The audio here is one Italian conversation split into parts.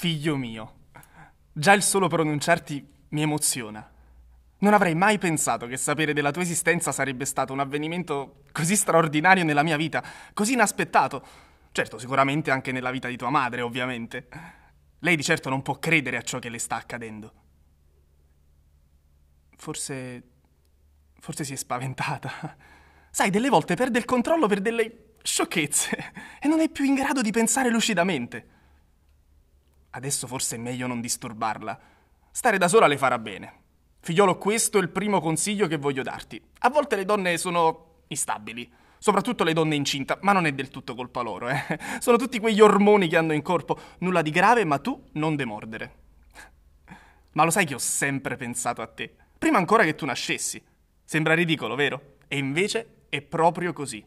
Figlio mio, già il solo pronunciarti mi emoziona. Non avrei mai pensato che sapere della tua esistenza sarebbe stato un avvenimento così straordinario nella mia vita, così inaspettato. Certo, sicuramente anche nella vita di tua madre, ovviamente. Lei di certo non può credere a ciò che le sta accadendo. Forse... forse si è spaventata. Sai, delle volte perde il controllo per delle sciocchezze e non è più in grado di pensare lucidamente. Adesso forse è meglio non disturbarla. Stare da sola le farà bene. Figliolo, questo è il primo consiglio che voglio darti. A volte le donne sono instabili, soprattutto le donne incinta, ma non è del tutto colpa loro, eh. Sono tutti quegli ormoni che hanno in corpo. Nulla di grave, ma tu non demordere. Ma lo sai che ho sempre pensato a te, prima ancora che tu nascessi. Sembra ridicolo, vero? E invece è proprio così.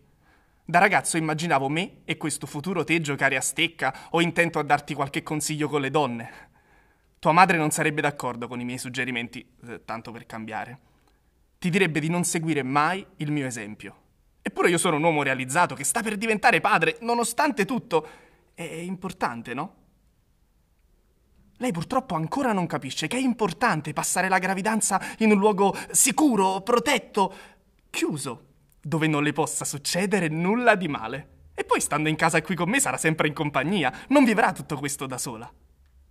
Da ragazzo immaginavo me e questo futuro te giocare a stecca o intento a darti qualche consiglio con le donne. Tua madre non sarebbe d'accordo con i miei suggerimenti, eh, tanto per cambiare. Ti direbbe di non seguire mai il mio esempio. Eppure io sono un uomo realizzato che sta per diventare padre, nonostante tutto. È importante, no? Lei purtroppo ancora non capisce che è importante passare la gravidanza in un luogo sicuro, protetto, chiuso, dove non le possa succedere nulla di male. E poi stando in casa qui con me sarà sempre in compagnia, non vivrà tutto questo da sola.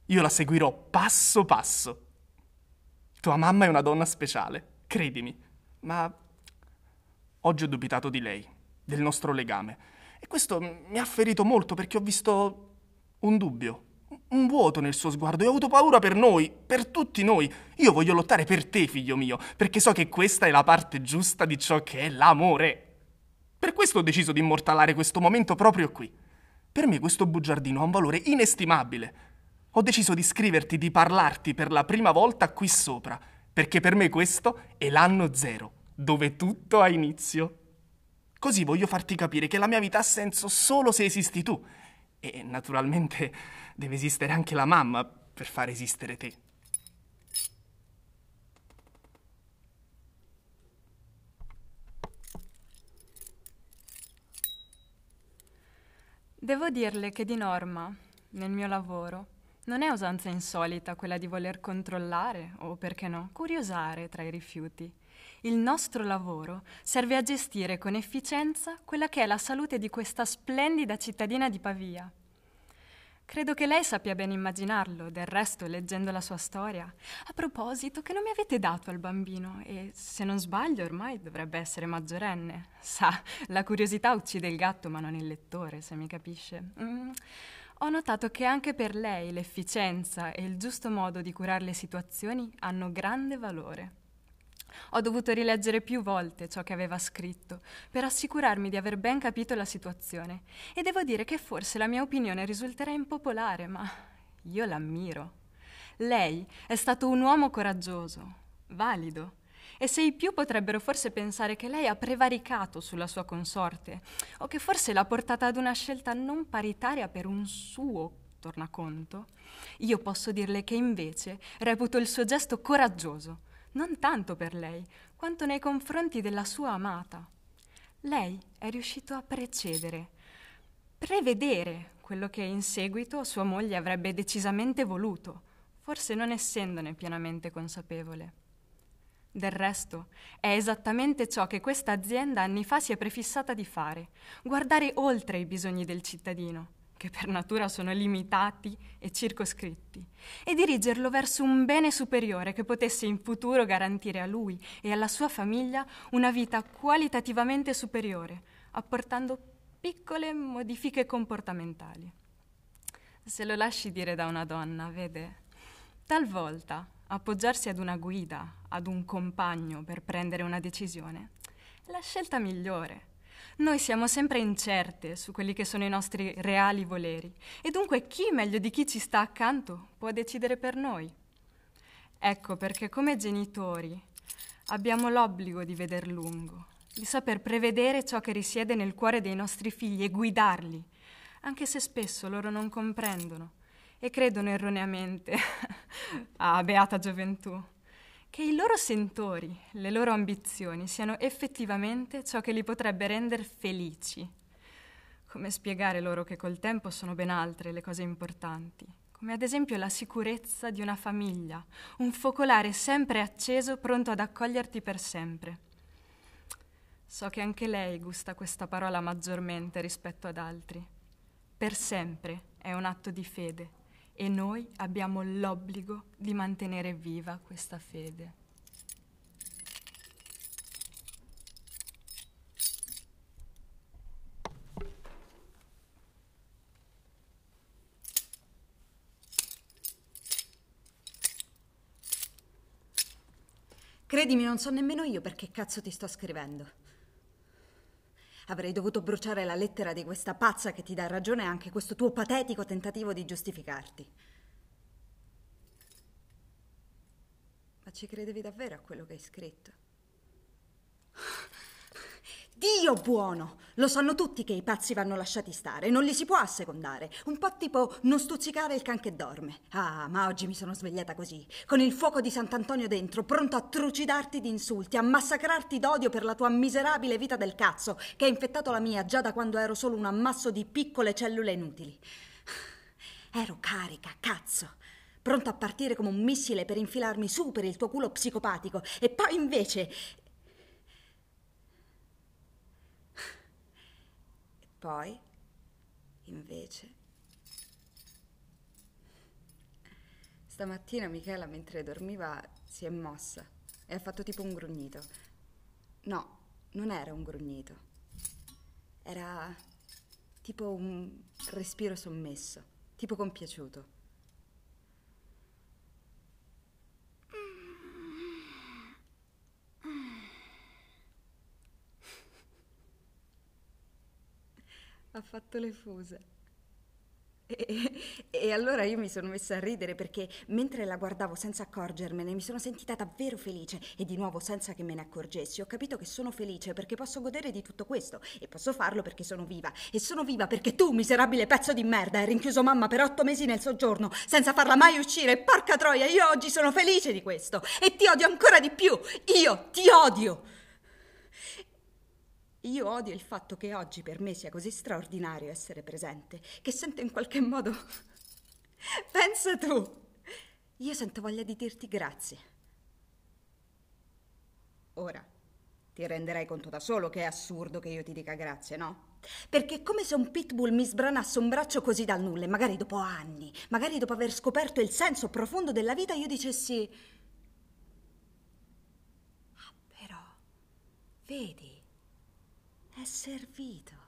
Io la seguirò passo passo. Tua mamma è una donna speciale, credimi, ma oggi ho dubitato di lei, del nostro legame. E questo mi ha ferito molto perché ho visto un dubbio, un vuoto nel suo sguardo e ho avuto paura per noi, per tutti noi. Io voglio lottare per te, figlio mio, perché so che questa è la parte giusta di ciò che è l'amore. Per questo ho deciso di immortalare questo momento proprio qui. Per me questo bugiardino ha un valore inestimabile ho deciso di scriverti, di parlarti per la prima volta qui sopra, perché per me questo è l'anno zero, dove tutto ha inizio. Così voglio farti capire che la mia vita ha senso solo se esisti tu. E naturalmente deve esistere anche la mamma per far esistere te. Devo dirle che di norma, nel mio lavoro, non è usanza insolita quella di voler controllare o, perché no, curiosare tra i rifiuti. Il nostro lavoro serve a gestire con efficienza quella che è la salute di questa splendida cittadina di Pavia. Credo che lei sappia ben immaginarlo, del resto, leggendo la sua storia. A proposito, che non mi avete dato al bambino? E se non sbaglio, ormai dovrebbe essere maggiorenne. Sa, la curiosità uccide il gatto, ma non il lettore, se mi capisce. Mm. Ho notato che anche per lei l'efficienza e il giusto modo di curare le situazioni hanno grande valore. Ho dovuto rileggere più volte ciò che aveva scritto per assicurarmi di aver ben capito la situazione. E devo dire che forse la mia opinione risulterà impopolare, ma io l'ammiro. Lei è stato un uomo coraggioso, valido, e se i più potrebbero forse pensare che lei ha prevaricato sulla sua consorte o che forse l'ha portata ad una scelta non paritaria per un suo tornaconto, io posso dirle che invece reputo il suo gesto coraggioso, non tanto per lei, quanto nei confronti della sua amata. Lei è riuscito a precedere, prevedere quello che in seguito sua moglie avrebbe decisamente voluto, forse non essendone pienamente consapevole. Del resto, è esattamente ciò che questa azienda anni fa si è prefissata di fare, guardare oltre i bisogni del cittadino, che per natura sono limitati e circoscritti, e dirigerlo verso un bene superiore che potesse in futuro garantire a lui e alla sua famiglia una vita qualitativamente superiore, apportando piccole modifiche comportamentali. Se lo lasci dire da una donna, vede, talvolta appoggiarsi ad una guida, ad un compagno per prendere una decisione, è la scelta migliore. Noi siamo sempre incerte su quelli che sono i nostri reali voleri e dunque chi meglio di chi ci sta accanto può decidere per noi. Ecco perché come genitori abbiamo l'obbligo di veder lungo, di saper prevedere ciò che risiede nel cuore dei nostri figli e guidarli, anche se spesso loro non comprendono e credono erroneamente, ah, beata gioventù, che i loro sentori, le loro ambizioni siano effettivamente ciò che li potrebbe rendere felici. Come spiegare loro che col tempo sono ben altre le cose importanti, come ad esempio la sicurezza di una famiglia, un focolare sempre acceso pronto ad accoglierti per sempre. So che anche lei gusta questa parola maggiormente rispetto ad altri. Per sempre è un atto di fede e noi abbiamo l'obbligo di mantenere viva questa fede. Credimi, non so nemmeno io perché cazzo ti sto scrivendo. Avrei dovuto bruciare la lettera di questa pazza che ti dà ragione anche questo tuo patetico tentativo di giustificarti. Ma ci credevi davvero a quello che hai scritto? Dio buono! Lo sanno tutti che i pazzi vanno lasciati stare, non li si può assecondare. Un po' tipo non stuzzicare il can che dorme. Ah, ma oggi mi sono svegliata così, con il fuoco di Sant'Antonio dentro, pronto a trucidarti di insulti, a massacrarti d'odio per la tua miserabile vita del cazzo, che ha infettato la mia già da quando ero solo un ammasso di piccole cellule inutili. Ero carica, cazzo pronto a partire come un missile per infilarmi su per il tuo culo psicopatico. E poi invece Poi, invece, stamattina Michela, mentre dormiva, si è mossa e ha fatto tipo un grugnito. No, non era un grugnito. Era tipo un respiro sommesso, tipo compiaciuto. Ha fatto le fuse. E, e, allora io mi sono messa a ridere perché mentre la guardavo senza accorgermene mi sono sentita davvero felice e di nuovo senza che me ne accorgessi. Ho capito che sono felice perché posso godere di tutto questo e posso farlo perché sono viva. E sono viva perché tu miserabile pezzo di merda hai rinchiuso mamma per otto mesi nel soggiorno senza farla mai uscire. Porca troia io oggi sono felice di questo e ti odio ancora di più. Io ti odio io odio il fatto che oggi per me sia così straordinario essere presente, che sento in qualche modo... Pensa tu! Io sento voglia di dirti grazie. Ora, ti renderai conto da solo che è assurdo che io ti dica grazie, no? Perché è come se un pitbull mi sbranasse un braccio così dal nulla magari dopo anni, magari dopo aver scoperto il senso profondo della vita, io dicessi... Ah, però, vedi, è servito.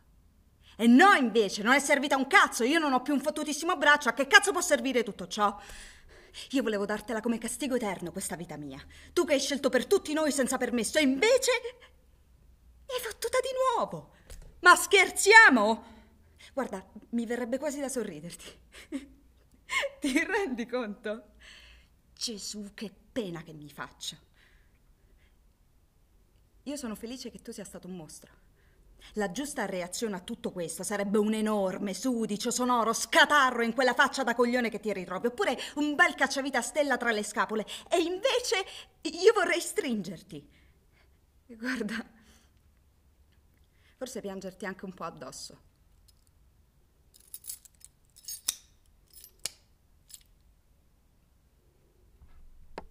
E no, invece, non è servita un cazzo. Io non ho più un fottutissimo braccio. A che cazzo può servire tutto ciò? Io volevo dartela come castigo eterno, questa vita mia. Tu che hai scelto per tutti noi senza permesso, e invece. mi hai fottuta di nuovo. Ma scherziamo? Guarda, mi verrebbe quasi da sorriderti. Ti rendi conto? Gesù, che pena che mi faccio. Io sono felice che tu sia stato un mostro. La giusta reazione a tutto questo sarebbe un enorme, sudicio, sonoro scatarro in quella faccia da coglione che ti ritrovi, oppure un bel cacciavita stella tra le scapole. E invece io vorrei stringerti. Guarda, forse piangerti anche un po' addosso.